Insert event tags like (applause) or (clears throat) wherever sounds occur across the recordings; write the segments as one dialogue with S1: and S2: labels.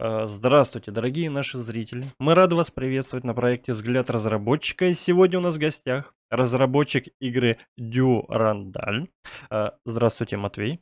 S1: Э, здравствуйте, дорогие наши зрители. Мы рады вас приветствовать на проекте «Взгляд разработчика». И сегодня у нас в гостях разработчик игры Дюрандаль. Э, здравствуйте, Матвей.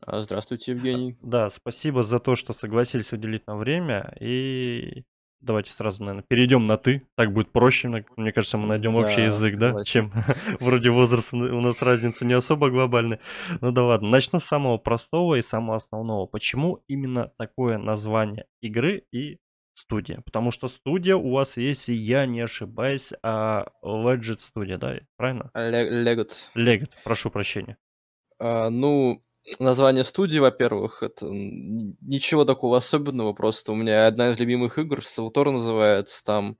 S2: А, здравствуйте, Евгений.
S1: Да, спасибо за то, что согласились уделить нам время. И Давайте сразу, наверное, перейдем на ты. Так будет проще. Мне кажется, мы найдем да, общий язык, да? Чем (laughs) вроде возраста у нас разница не особо глобальная. Ну да ладно. Начну с самого простого и самого основного. Почему именно такое название игры и студия? Потому что студия у вас, если я не ошибаюсь, а Legit Studio, да? Правильно?
S2: Legit.
S1: Legit, прошу прощения.
S2: А, ну, название студии, во-первых, это ничего такого особенного, просто у меня одна из любимых игр, Савтор называется, там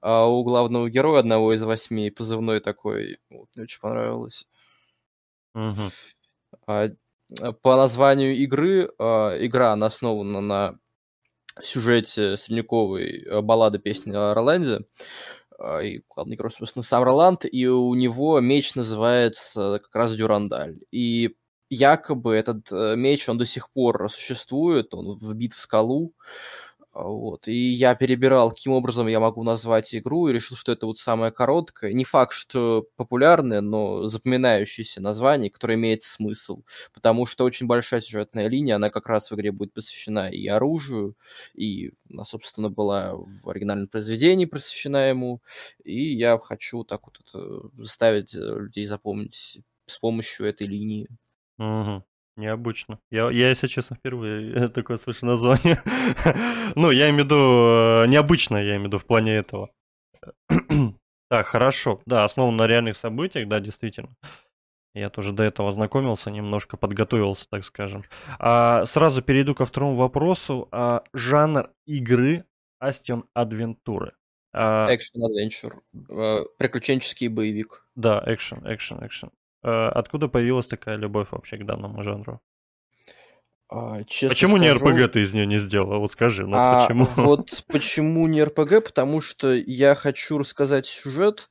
S2: а у главного героя одного из восьми позывной такой, вот, мне очень понравилось.
S1: Угу.
S2: А, по названию игры, а, игра она основана на сюжете средневековой а, баллады песни о Роланде, а, и главный герой, собственно, сам Роланд, и у него меч называется как раз Дюрандаль. И якобы этот э, меч, он до сих пор существует, он вбит в скалу, а, вот, и я перебирал, каким образом я могу назвать игру, и решил, что это вот самое короткое. Не факт, что популярное, но запоминающееся название, которое имеет смысл, потому что очень большая сюжетная линия, она как раз в игре будет посвящена и оружию, и она, собственно, была в оригинальном произведении посвящена ему, и я хочу так вот заставить э, людей запомнить с помощью этой линии.
S1: Угу. Необычно. Я, я, если честно, впервые (laughs) такое слышу название. (laughs) ну, я имею в виду, э, необычно, я имею в виду в плане этого. (clears throat) так, хорошо. Да, основан на реальных событиях, да, действительно. Я тоже до этого ознакомился, немножко подготовился, так скажем. А, сразу перейду ко второму вопросу. А, жанр игры Астион Адвентуры.
S2: Экшен Adventure. Э, приключенческий боевик.
S1: Да, экшен, экшен, экшен. Э, откуда появилась такая любовь вообще к данному жанру?
S2: А,
S1: почему скажу, не РПГ ты из нее не сделал? Вот скажи, ну
S2: а,
S1: почему?
S2: Вот почему не РПГ? Потому что я хочу рассказать сюжет.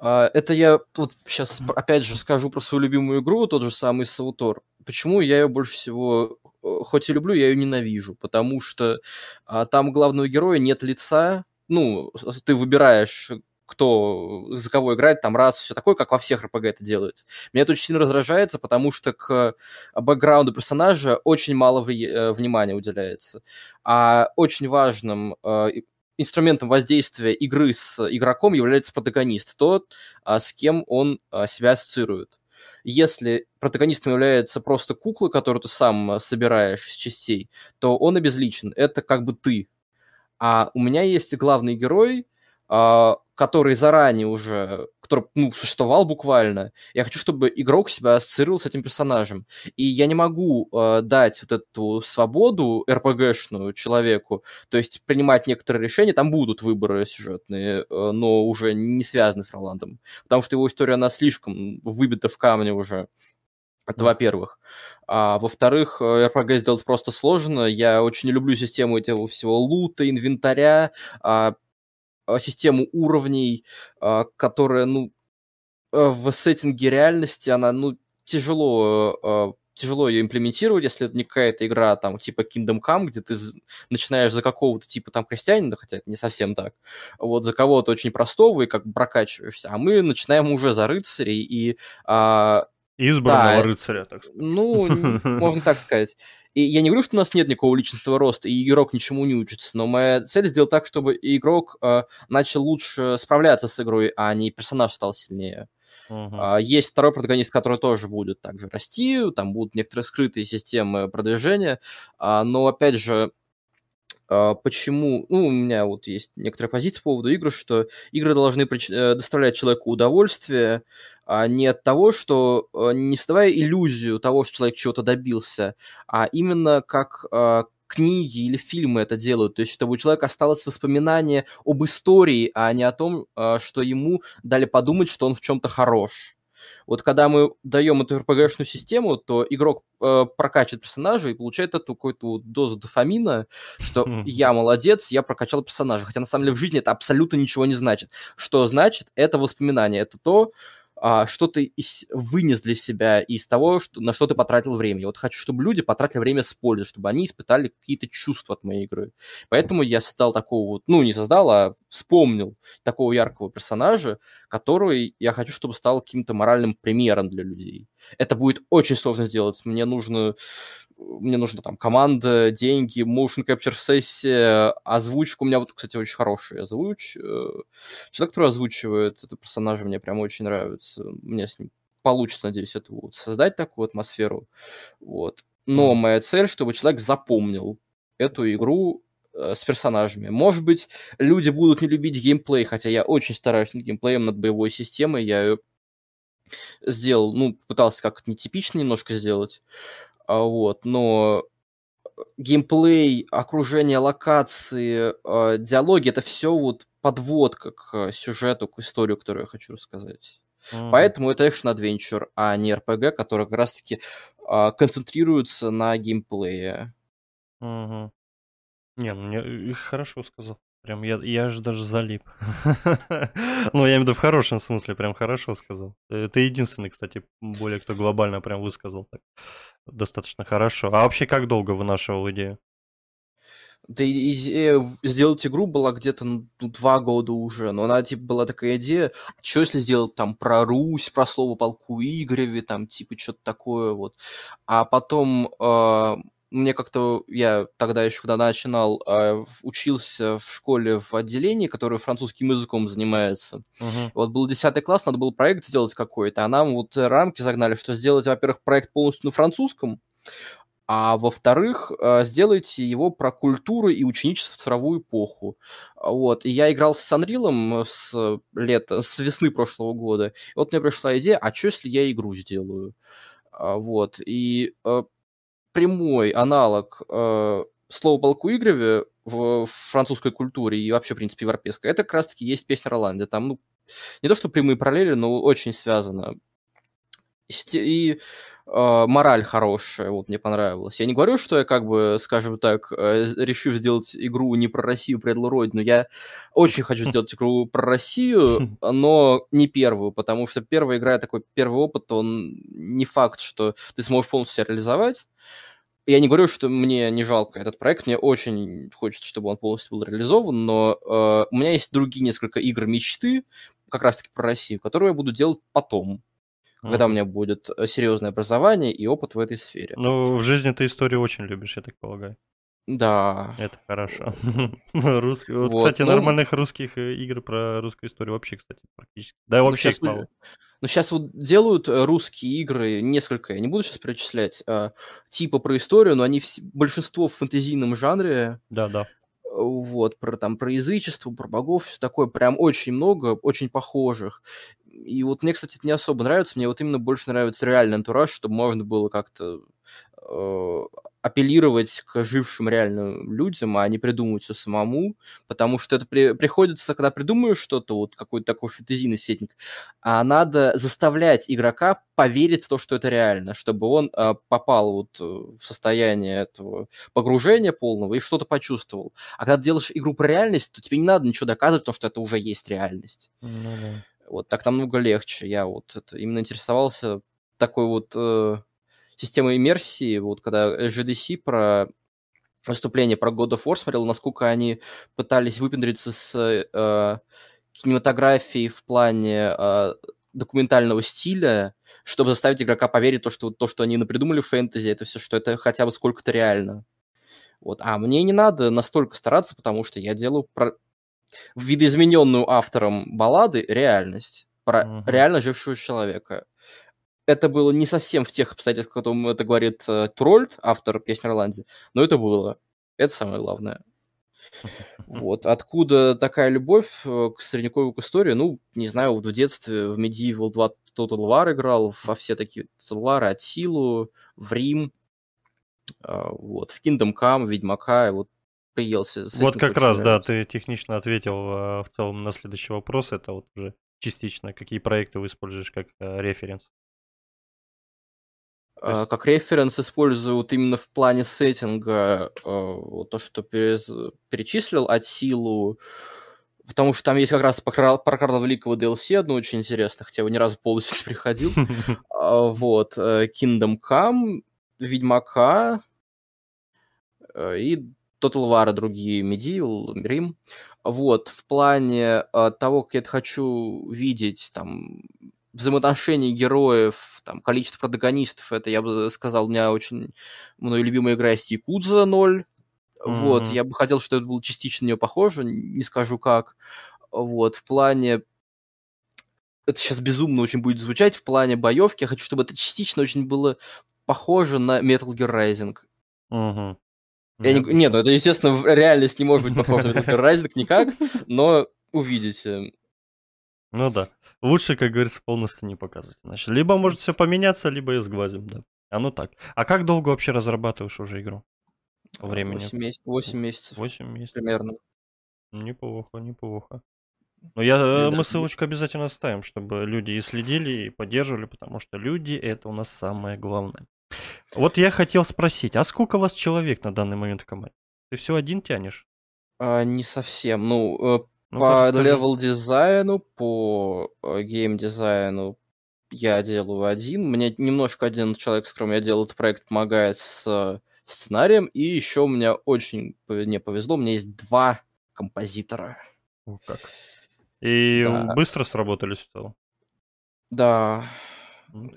S2: А, это я вот сейчас опять же скажу про свою любимую игру, тот же самый Саутор. Почему я ее больше всего э, хоть и люблю, я ее ненавижу, потому что а, там главного героя нет лица, ну, ты выбираешь кто за кого играть, там раз, все такое, как во всех РПГ это делается. Меня это очень сильно раздражается, потому что к бэкграунду персонажа очень мало э, внимания уделяется. А очень важным э, инструментом воздействия игры с игроком является протагонист, тот, а, с кем он а, себя ассоциирует. Если протагонистом является просто кукла, которую ты сам собираешь из частей, то он обезличен. Это как бы ты. А у меня есть главный герой, а, который заранее уже, который, ну, существовал буквально. Я хочу, чтобы игрок себя ассоциировал с этим персонажем. И я не могу э, дать вот эту свободу РПГшную человеку, то есть принимать некоторые решения, там будут выборы сюжетные, э, но уже не связаны с Роландом. Потому что его история, она слишком выбита в камне уже. Это во-первых. А во-вторых, RPG сделать просто сложно. Я очень не люблю систему этого всего лута, инвентаря, а, систему уровней, а, которая, ну, э, в сеттинге реальности, она, ну, тяжело а, тяжело ее имплементировать, если это не какая-то игра там типа Kingdom Come, где ты начинаешь за какого-то типа там крестьянина, хотя это не совсем так, вот за кого-то очень простого и как бы прокачиваешься, а мы начинаем уже за рыцарей и а,
S1: Избранного да, рыцаря, так
S2: сказать. Ну, (laughs) можно так сказать. И я не говорю, что у нас нет никакого личностного роста, и игрок ничему не учится, но моя цель сделать так, чтобы игрок э, начал лучше справляться с игрой, а не персонаж стал сильнее. Uh-huh. Есть второй протагонист, который тоже будет также расти, там будут некоторые скрытые системы продвижения, а, но, опять же, почему, ну, у меня вот есть некоторая позиция по поводу игр, что игры должны э, доставлять человеку удовольствие, а не от того, что э, не создавая иллюзию того, что человек чего-то добился, а именно как а, книги или фильмы это делают, то есть чтобы у человека осталось воспоминание об истории, а не о том, что ему дали подумать, что он в чем-то хорош. Вот когда мы даем эту RPG-шную систему, то игрок э, прокачивает персонажа и получает эту какую-то вот дозу дофамина, что я молодец, я прокачал персонажа. Хотя на самом деле в жизни это абсолютно ничего не значит. Что значит? Это воспоминание. Это то, а, что ты из, вынес для себя из того, что, на что ты потратил время. Я вот хочу, чтобы люди потратили время с пользой, чтобы они испытали какие-то чувства от моей игры. Поэтому я создал такого вот, ну, не создал, а вспомнил такого яркого персонажа, который я хочу, чтобы стал каким-то моральным примером для людей. Это будет очень сложно сделать. Мне нужно мне нужна там команда, деньги, motion capture сессия, озвучка. У меня вот, кстати, очень хороший озвуч. Э, человек, который озвучивает это персонажа, мне прям очень нравится. Мне с ним получится, надеюсь, это вот создать такую атмосферу. Вот. Но моя цель, чтобы человек запомнил эту игру э, с персонажами. Может быть, люди будут не любить геймплей, хотя я очень стараюсь над геймплеем, над боевой системой. Я ее сделал, ну, пытался как-то нетипично немножко сделать. А, вот, но геймплей, окружение локации, э, диалоги это все вот подводка к сюжету, к истории, которую я хочу рассказать. Mm. Поэтому это экшен-адвенчур, а не RPG, который как раз-таки э, концентрируется на геймплее.
S1: Mm-hmm. Не, ну мне хорошо сказал. Прям я, я же даже залип. (laughs) ну, я имею в виду в хорошем смысле, прям хорошо сказал. Это единственный, кстати, более кто глобально прям высказал так достаточно хорошо. А вообще как долго вынашивал идею?
S2: Да и, и, сделать игру была где-то ну, два года уже, но она, типа, была такая идея, а что если сделать там про Русь, про слово полку Игореве, там, типа, что-то такое вот. А потом э, мне как-то, я тогда еще, когда начинал, э, учился в школе в отделении, которое французским языком занимается. Uh-huh. Вот был 10 класс, надо было проект сделать какой-то, а нам вот рамки загнали, что сделать, во-первых, проект полностью на французском, а во-вторых, э, сделайте его про культуру и ученичество в цифровую эпоху. Вот. И я играл с Unreal с лета, с весны прошлого года. И вот мне пришла идея, а что, если я игру сделаю? А, вот. И э, прямой аналог э, слова полку Игореве в, французской культуре и вообще, в принципе, европейской, это как раз-таки есть песня Роланде. Там, ну, не то, что прямые параллели, но очень связано. И, мораль хорошая, вот мне понравилось. Я не говорю, что я как бы, скажем так, э, решив сделать игру не про Россию, предал Родину. Я очень хочу сделать игру про Россию, но не первую, потому что первая игра, такой первый опыт, он не факт, что ты сможешь полностью себя реализовать. Я не говорю, что мне не жалко этот проект, мне очень хочется, чтобы он полностью был реализован, но э, у меня есть другие несколько игр мечты, как раз-таки про Россию, которые я буду делать потом. Когда у меня будет э, серьезное образование и опыт в этой сфере.
S1: Ну, в жизни ты историю очень любишь, я так полагаю.
S2: Да.
S1: Это хорошо. (laughs) Вот, вот, кстати, ну... нормальных русских э, игр про русскую историю вообще, кстати, практически. Да, ну, вообще их мало.
S2: Но сейчас вот делают э, русские игры, несколько, я не буду сейчас перечислять, а, типа про историю, но они большинство в фэнтезийном жанре.
S1: Да, да.
S2: Вот, про там, про язычество, про богов, все такое, прям очень много, очень похожих. И вот мне, кстати, это не особо нравится, мне вот именно больше нравится реальный антураж, чтобы можно было как-то э, апеллировать к жившим реально людям, а не придумывать все самому, потому что это при, приходится, когда придумаешь что-то, вот какой-то такой фэнтезийный сетник, а надо заставлять игрока поверить в то, что это реально, чтобы он э, попал вот э, в состояние этого погружения полного и что-то почувствовал. А когда делаешь игру про реальность, то тебе не надо ничего доказывать, потому что это уже есть реальность. Mm-hmm. Вот так намного легче. Я вот это именно интересовался такой вот э, система иммерсии, вот когда GDC про выступление про God of War смотрел, насколько они пытались выпендриться с э, кинематографией в плане э, документального стиля, чтобы заставить игрока поверить, то, что то, что они напридумали в фэнтези, это все, что это хотя бы сколько-то реально. Вот. А мне не надо настолько стараться, потому что я делаю про... видоизмененную автором баллады реальность. Про uh-huh. реально жившего человека это было не совсем в тех обстоятельствах, о котором это говорит э, Трольд, автор песни Ирландии, но это было. Это самое главное. (laughs) Вот. Откуда такая любовь э, к средневековой истории? Ну, не знаю, вот в детстве в Medieval 2 Total War играл, во все такие Total War, Атилу, в Рим, э, вот, в Kingdom Come, Ведьмака, вот
S1: С вот как раз, нравится. да, ты технично ответил в целом на следующий вопрос, это вот уже частично, какие проекты вы используешь как референс.
S2: Uh, как референс используют именно в плане сеттинга uh, то, что перечислил от силу Потому что там есть как раз про, Карла Великого DLC одно очень интересно, хотя я его ни разу полностью не (laughs) приходил. (laughs) А, вот. Э, Kingdom Come, Ведьмака э, и Total War, другие Medieval, Рим. Вот. В плане э, того, как я это хочу видеть, там, взаимоотношений героев, там, количество протагонистов, это, я бы сказал, у меня очень мной любимая игра есть Якудза 0, Mm-hmm. Вот, я бы хотел, чтобы это было частично на нее похоже, не скажу как. Вот, в плане... Это сейчас безумно очень будет звучать, в плане боевки я хочу, чтобы это частично очень было похоже на Metal Gear Rising.
S1: Mm-hmm.
S2: Я не... Нет, ну это, естественно, в реальности не может быть похоже на (laughs) Rising никак, но увидите.
S1: Ну да. Лучше, как говорится, полностью не показывать. Значит, либо может все поменяться, либо и сглазим, да. А ну так. А как долго вообще разрабатываешь уже игру? времени?
S2: 8, месяц, 8 месяцев.
S1: 8 месяцев.
S2: Примерно.
S1: Неплохо, неплохо. Но я, э, мы ссылочку обязательно ставим, чтобы люди и следили, и поддерживали, потому что люди это у нас самое главное. Вот я хотел спросить, а сколько у вас человек на данный момент в команде? Ты все один тянешь?
S2: А, не совсем. Ну, э, ну по level дизайну, по э, game дизайну я делаю один. Мне немножко один человек, с которым я делаю этот проект, помогает с сценарием. И еще у меня очень мне повезло, у меня есть два композитора.
S1: О, как. И да. быстро сработали в целом?
S2: Да.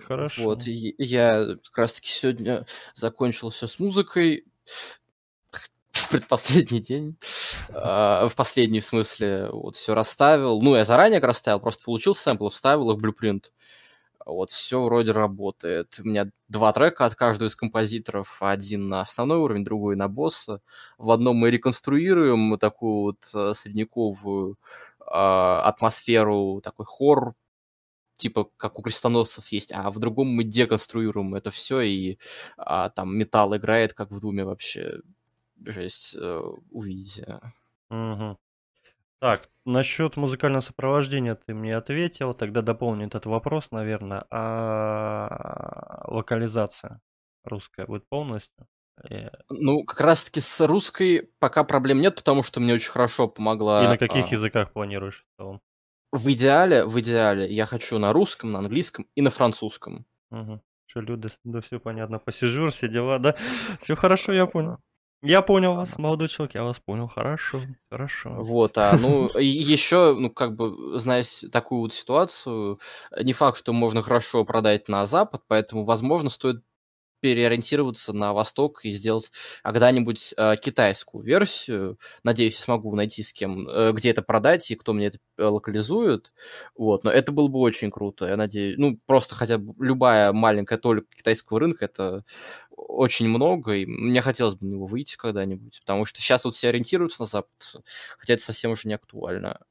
S1: Хорошо.
S2: Вот, я как раз-таки сегодня закончил все с музыкой. В предпоследний день. Uh, в последний, в смысле, вот все расставил. Ну, я заранее как расставил, просто получил сэмплы, вставил их в блюпринт. Вот, все вроде работает. У меня два трека от каждого из композиторов. Один на основной уровень, другой на босса. В одном мы реконструируем такую вот э, средневековую э, атмосферу, такой хор, типа как у крестоносцев есть, а в другом мы деконструируем это все, и а, там металл играет, как в Думе вообще. Жесть, э, увидите.
S1: Угу. Так, насчет музыкального сопровождения ты мне ответил, тогда дополню этот вопрос, наверное. А локализация русская будет полностью?
S2: Э, ну, как раз-таки с русской пока проблем нет, потому что мне очень хорошо помогла...
S1: И на каких а... языках планируешь в целом?
S2: В идеале, в идеале я хочу на русском, на английском и на французском.
S1: Угу. Что, люди, да все понятно, посижу, все дела, да? (laughs) Все хорошо, я понял. Я понял вас, молодой человек, я вас понял. Хорошо, хорошо.
S2: Вот, а ну (laughs) еще, ну как бы, зная такую вот ситуацию, не факт, что можно хорошо продать на Запад, поэтому, возможно, стоит переориентироваться на восток и сделать когда-нибудь э, китайскую версию. Надеюсь, смогу найти с кем, э, где это продать и кто мне это э, локализует. Вот, но это было бы очень круто. Я надеюсь, ну просто хотя бы любая маленькая толика китайского рынка это очень много, и мне хотелось бы на него выйти когда-нибудь, потому что сейчас вот все ориентируются на Запад, хотя это совсем уже не актуально.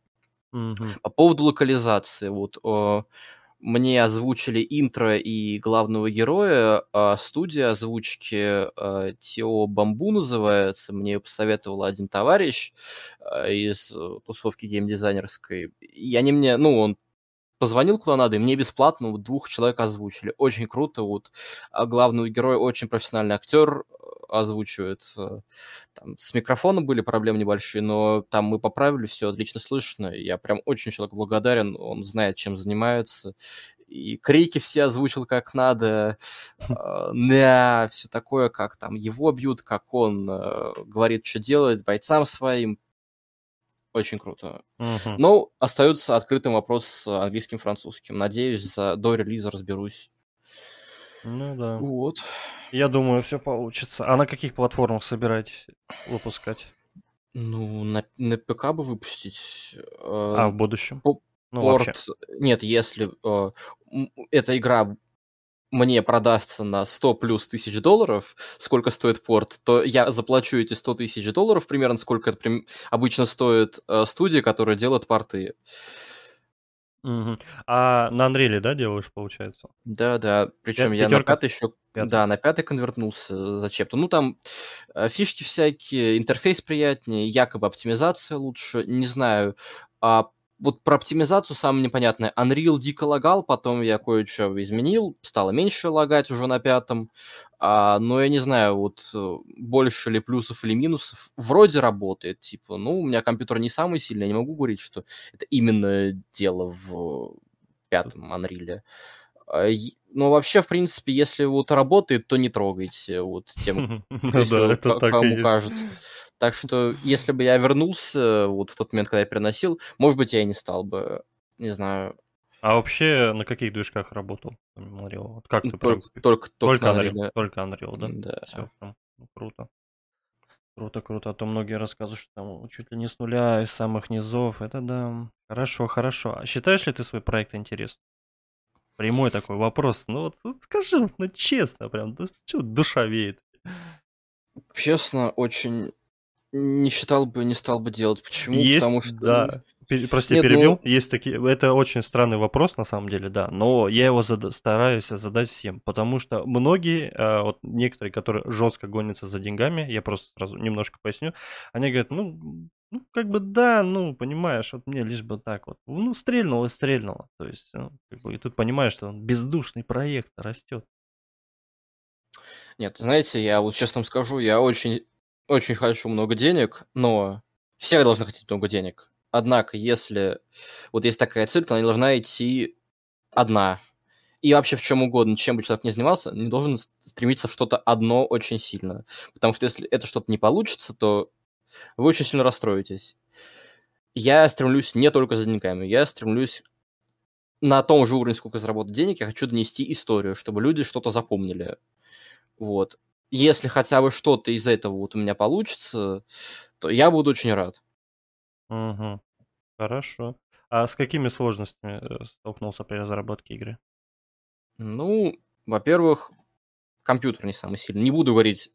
S1: Mm-hmm.
S2: По поводу локализации, вот мне озвучили интро и главного героя. А студия озвучки а, Тео Бамбу называется. Мне посоветовал один товарищ а, из э, тусовки геймдизайнерской. И они мне, ну, он позвонил куда надо, и мне бесплатно вот двух человек озвучили. Очень круто. Вот главного героя очень профессиональный актер озвучивает. Э, там, с микрофоном были проблемы небольшие, но там мы поправили, все отлично слышно. Я прям очень человек благодарен, он знает, чем занимается. И крики все озвучил как надо, на все такое, как там его бьют, как он э, говорит, что делает бойцам своим. Очень круто.
S1: Uh-huh.
S2: Но остается открытым вопрос с английским французским. Надеюсь, за, до релиза разберусь.
S1: Ну да.
S2: Вот.
S1: Я думаю, все получится. А на каких платформах собираетесь выпускать?
S2: Ну, на, на ПК бы выпустить. Э,
S1: а в будущем?
S2: По, ну, порт... Вообще. Нет, если э, эта игра мне продастся на 100 плюс тысяч долларов, сколько стоит порт, то я заплачу эти 100 тысяч долларов, примерно сколько это прям, обычно стоит э, студия, которая делает порты.
S1: Угу. А на Unreal, да, делаешь, получается?
S2: Да, да. Причем я на пятый еще... Пятый. Да, на пятый конвертнулся зачем-то. Ну, там э, фишки всякие, интерфейс приятнее, якобы оптимизация лучше. Не знаю, а вот про оптимизацию самое непонятное. Unreal дико лагал, потом я кое-что изменил, стало меньше лагать уже на пятом. А, но я не знаю, вот э, больше ли плюсов или минусов. Вроде работает, типа, ну, у меня компьютер не самый сильный, я не могу говорить, что это именно дело в пятом Unreal. А, но вообще, в принципе, если вот работает, то не трогайте вот тем, (laughs) ну кому кажется. Так что, если бы я вернулся вот в тот момент, когда я переносил, может быть, я и не стал бы, не знаю.
S1: А вообще на каких движках работал Unreal? Вот как ты
S2: только, прям... только,
S1: только, Unreal, Unreal, только Unreal, да? Да. Все, ну, круто. Круто, круто. А то многие рассказывают, что там чуть ли не с нуля, из самых низов. Это да. Хорошо, хорошо. А считаешь ли ты свой проект интересным? Прямой такой вопрос. Ну вот, вот скажи, ну честно, прям, да, что душа веет.
S2: Честно, очень не считал бы, не стал бы делать. Почему? Есть, Потому что...
S1: Да. Прости, Нет, перебил. Ну... Есть такие... Это очень странный вопрос, на самом деле, да. Но я его зада... стараюсь задать всем. Потому что многие, э, вот некоторые, которые жестко гонятся за деньгами, я просто сразу немножко поясню, они говорят, ну, ну, как бы да, ну, понимаешь, вот мне лишь бы так вот. Ну, стрельнуло стрельнуло. То есть, ну, как бы, и тут понимаешь, что он бездушный проект растет.
S2: Нет, знаете, я вот честно вам скажу, я очень очень хочу много денег, но все должны хотеть много денег. Однако, если вот есть такая цель, то она должна идти одна. И вообще в чем угодно, чем бы человек ни занимался, не должен стремиться в что-то одно очень сильно. Потому что если это что-то не получится, то вы очень сильно расстроитесь. Я стремлюсь не только за деньгами, я стремлюсь на том же уровне, сколько заработать денег, я хочу донести историю, чтобы люди что-то запомнили. Вот если хотя бы что-то из этого вот у меня получится, то я буду очень рад.
S1: Угу. Хорошо. А с какими сложностями э, столкнулся при разработке игры?
S2: Ну, во-первых, компьютер не самый сильный. Не буду говорить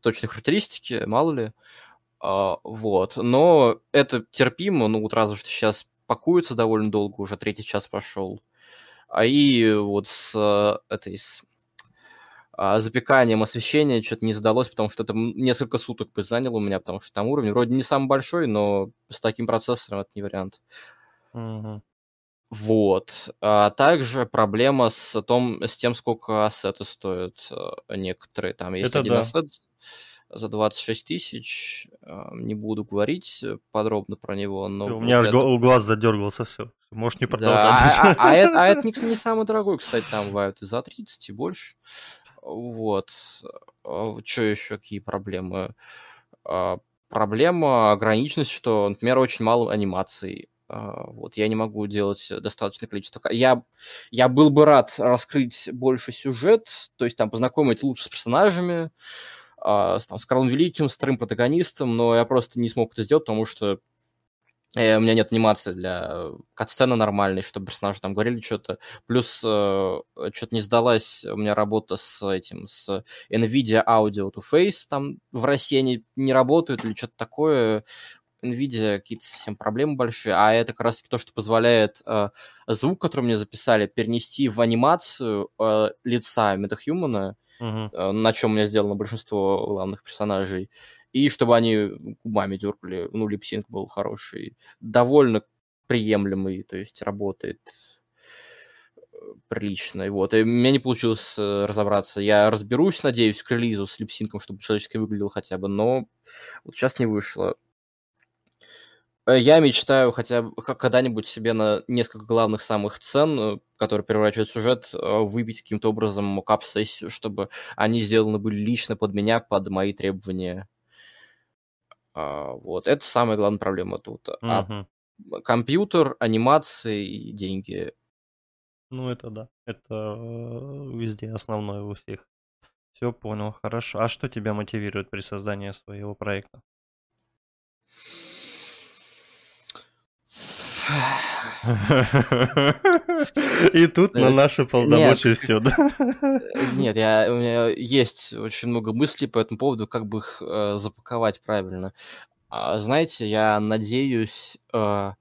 S2: точные характеристики, мало ли. А, вот. Но это терпимо. Ну, вот разве что сейчас пакуется довольно долго, уже третий час пошел. А и вот с э, этой с а, запеканием освещения что-то не задалось, потому что это несколько суток бы заняло у меня, потому что там уровень вроде не самый большой, но с таким процессором это не вариант.
S1: Угу.
S2: Вот. А также проблема с, том, с тем, сколько ассеты стоят э, некоторые. Там есть это один да. ассет за 26 тысяч. А, не буду говорить подробно про него, но...
S1: У меня это... глаз задергался, все. Можешь не продолжать.
S2: Да, а, а, а, (laughs) это, а это не, не самый дорогой, кстати, там бывают и за 30, и больше. Вот. А, что еще, какие проблемы? А, проблема ограниченность, что, например, очень мало анимаций. А, вот, я не могу делать достаточное количество. Я, я был бы рад раскрыть больше сюжет, то есть там познакомить лучше с персонажами, с, там, с Карлом Великим, с вторым протагонистом, но я просто не смог это сделать, потому что Э, у меня нет анимации для катсцены нормальной, чтобы персонажи там говорили что-то. Плюс э, что-то не сдалась у меня работа с этим, с NVIDIA Audio to Face, там в России они не работают или что-то такое. NVIDIA какие-то совсем проблемы большие, а это как раз то, что позволяет э, звук, который мне записали, перенести в анимацию э, лица метахумана, uh-huh. э, на чем у меня сделано большинство главных персонажей и чтобы они губами дергали, ну, липсинг был хороший, довольно приемлемый, то есть работает э, прилично. И вот. И у меня не получилось э, разобраться. Я разберусь, надеюсь, к релизу с липсинком, чтобы человечески выглядел хотя бы, но вот сейчас не вышло. Э, я мечтаю хотя бы когда-нибудь себе на несколько главных самых цен, которые превращают сюжет, выбить каким-то образом мокап-сессию, чтобы они сделаны были лично под меня, под мои требования. А, вот, это самая главная проблема тут. А компьютер, анимации и деньги.
S1: Ну, это да. Это э, везде основное у всех. Все понял, хорошо. А что тебя мотивирует при создании своего проекта? И тут на наши полномочия все, да?
S2: Нет, я, у меня есть очень много мыслей по этому поводу, как бы их э, запаковать правильно. А, знаете, я надеюсь, э,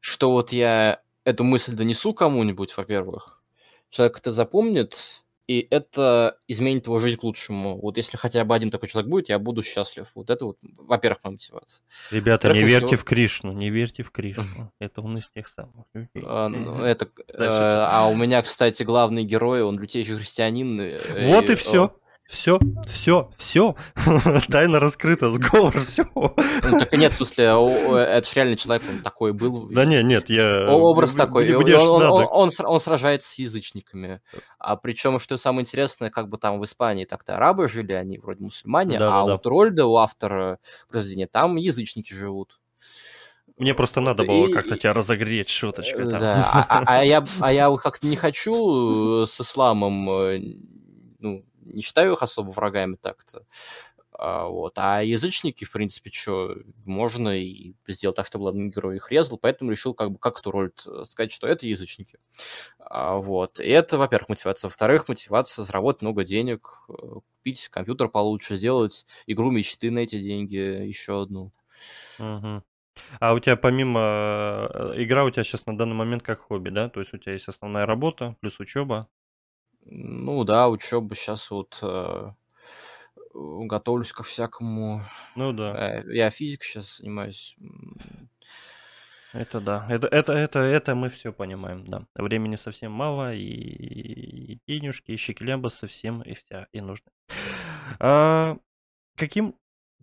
S2: что вот я эту мысль донесу кому-нибудь, во-первых. Человек это запомнит, и это изменит его жизнь к лучшему. Вот если хотя бы один такой человек будет, я буду счастлив. Вот это вот, во-первых, моя мотивация.
S1: Ребята, не верьте в Кришну, не верьте в Кришну. (laughs) Это он из тех самых
S2: людей. А, ну, это, э, а у меня, кстати, главный герой, он лютейший христианин.
S1: Э, вот и все. Все, все, все. (laughs) Тайна раскрыта, сговор, все.
S2: Ну, так нет, в смысле, это же реальный человек, он такой был.
S1: Да не, нет, я...
S2: Образ такой. он, он, он, он сражается с язычниками. А причем, что самое интересное, как бы там в Испании так-то арабы жили, они вроде мусульмане, да, а да, у Трольда, у автора произведения, там язычники живут.
S1: Мне просто надо было как-то тебя разогреть шуточкой. Там.
S2: Да, а, а, а я, а я как-то не хочу (laughs) с исламом э, ну, не считаю их особо врагами так-то. А, вот. А язычники, в принципе, что, можно и сделать так, чтобы главный герой их резал, поэтому решил как бы как эту роль сказать, что это язычники. А, вот. И это, во-первых, мотивация. Во-вторых, мотивация заработать много денег, э, купить компьютер получше, сделать игру мечты на эти деньги, еще одну.
S1: Угу. А у тебя помимо э, игра у тебя сейчас на данный момент как хобби, да? То есть у тебя есть основная работа плюс учеба,
S2: ну да, учеба сейчас вот э, готовлюсь ко всякому.
S1: Ну да.
S2: Э, я физик сейчас занимаюсь.
S1: Это да. Это, это, это, это мы все понимаем, да. Времени совсем мало, и, и денежки, и щеклеба совсем и вся и нужны. А, каким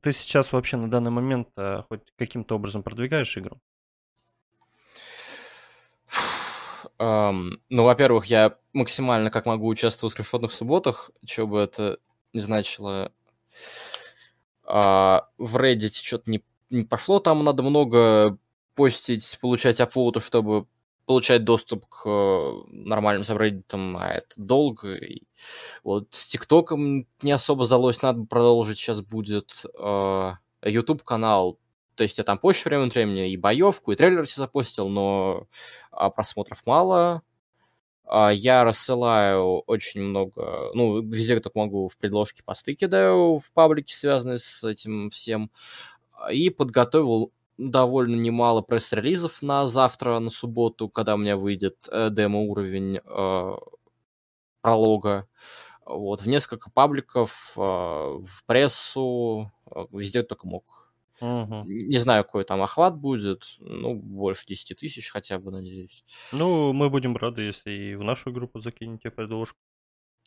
S1: ты сейчас вообще на данный момент а, хоть каким-то образом продвигаешь игру?
S2: Um, ну, во-первых, я максимально как могу участвую в скриншотных субботах, что бы это не значило. Uh, в Reddit что-то не, не пошло, там надо много постить, получать апвоуту, чтобы получать доступ к нормальным сабреддитам, а это долго. И вот с ТикТоком не особо залось, надо продолжить, сейчас будет. Uh, YouTube канал то есть я там позже время от времени и боевку, и трейлер себе запостил, но а, просмотров мало. А, я рассылаю очень много, ну, везде, как могу, в предложке посты кидаю в паблике, связанные с этим всем. И подготовил довольно немало пресс-релизов на завтра, на субботу, когда у меня выйдет э, демо-уровень э, пролога. Вот, в несколько пабликов, э, в прессу, э, везде только мог
S1: Угу.
S2: Не знаю, какой там охват будет, ну, больше 10 тысяч хотя бы, надеюсь.
S1: Ну, мы будем рады, если и в нашу группу закинете предложку.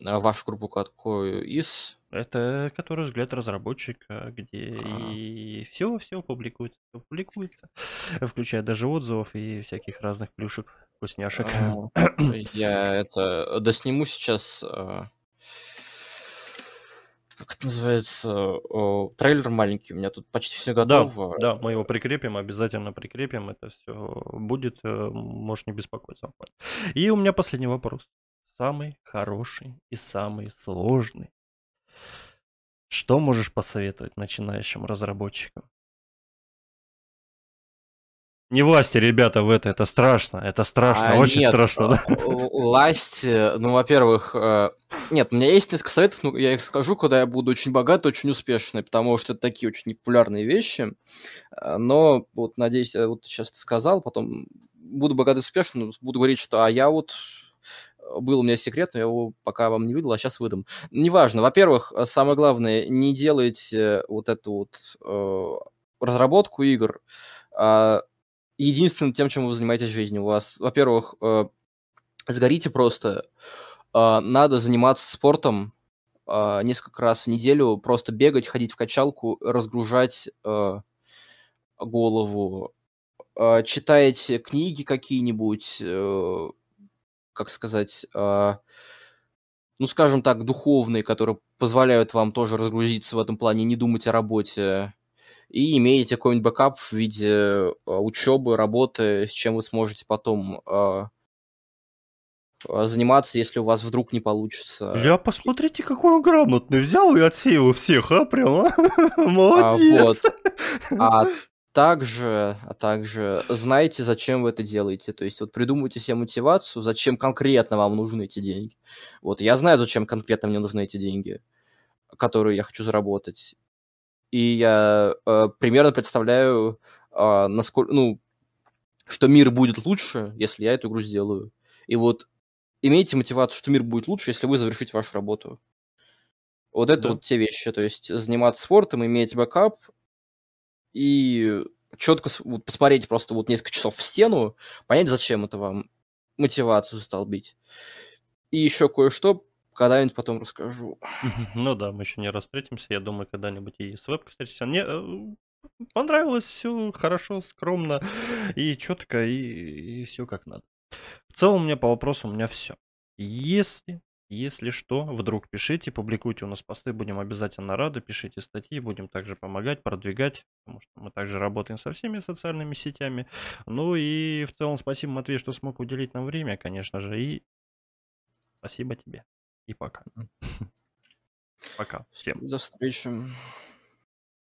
S2: А вашу группу какую? Из?
S1: Это который взгляд разработчика, где а. и все все публикуется, публикуется, (laughs) включая даже отзывов и всяких разных плюшек, вкусняшек. А, (clears throat)
S2: я это досниму сейчас а, как это называется, трейлер маленький, у меня тут почти все готово.
S1: Да, да, мы его прикрепим, обязательно прикрепим, это все будет, э, можешь не беспокоиться. И у меня последний вопрос. Самый хороший и самый сложный. Что можешь посоветовать начинающим разработчикам? Не власти, ребята, в это, это страшно, это страшно, а, очень нет, страшно. Да?
S2: Власть, ну, во-первых, э, нет, у меня есть несколько советов, но я их скажу, когда я буду очень богатый, очень успешный, потому что это такие очень популярные вещи, э, но вот, надеюсь, вот сейчас ты сказал, потом буду богатый, успешный, буду говорить, что а я вот был у меня секрет, но я его пока вам не выдал, а сейчас выдам. Неважно. Во-первых, самое главное, не делайте вот эту вот э, разработку игр э, единственным тем, чем вы занимаетесь в жизни. У вас, во-первых, э, сгорите просто. Э, надо заниматься спортом э, несколько раз в неделю, просто бегать, ходить в качалку, разгружать э, голову. Читаете книги какие-нибудь, э, как сказать, ну, скажем так, духовные, которые позволяют вам тоже разгрузиться в этом плане, не думать о работе и имеете какой-нибудь бэкап в виде учебы, работы, с чем вы сможете потом заниматься, если у вас вдруг не получится.
S1: Я посмотрите, какой он грамотный. Взял и отсеял всех, а прямо. (laughs) Молодец.
S2: А, вот. а также, а также знайте, зачем вы это делаете. То есть вот придумайте себе мотивацию, зачем конкретно вам нужны эти деньги. Вот я знаю, зачем конкретно мне нужны эти деньги, которые я хочу заработать и я э, примерно представляю, э, насколько, ну, что мир будет лучше, если я эту игру сделаю. И вот имейте мотивацию, что мир будет лучше, если вы завершите вашу работу. Вот это да. вот те вещи. То есть заниматься спортом, иметь бэкап и четко вот, посмотреть просто вот несколько часов в стену, понять, зачем это вам, мотивацию столбить. И еще кое-что когда-нибудь потом расскажу. (laughs)
S1: Ну да, мы еще не раз встретимся. Я думаю, когда-нибудь и с вебкой встретимся. Мне э, понравилось все хорошо, скромно и четко, и, и все как надо. В целом, у меня по вопросу у меня все. Если если что, вдруг пишите, публикуйте у нас посты, будем обязательно рады, пишите статьи, будем также помогать, продвигать, потому что мы также работаем со всеми социальными сетями. Ну и в целом спасибо, Матвей, что смог уделить нам время, конечно же, и спасибо тебе. И пока. (laughs) Пока всем.
S2: До встречи.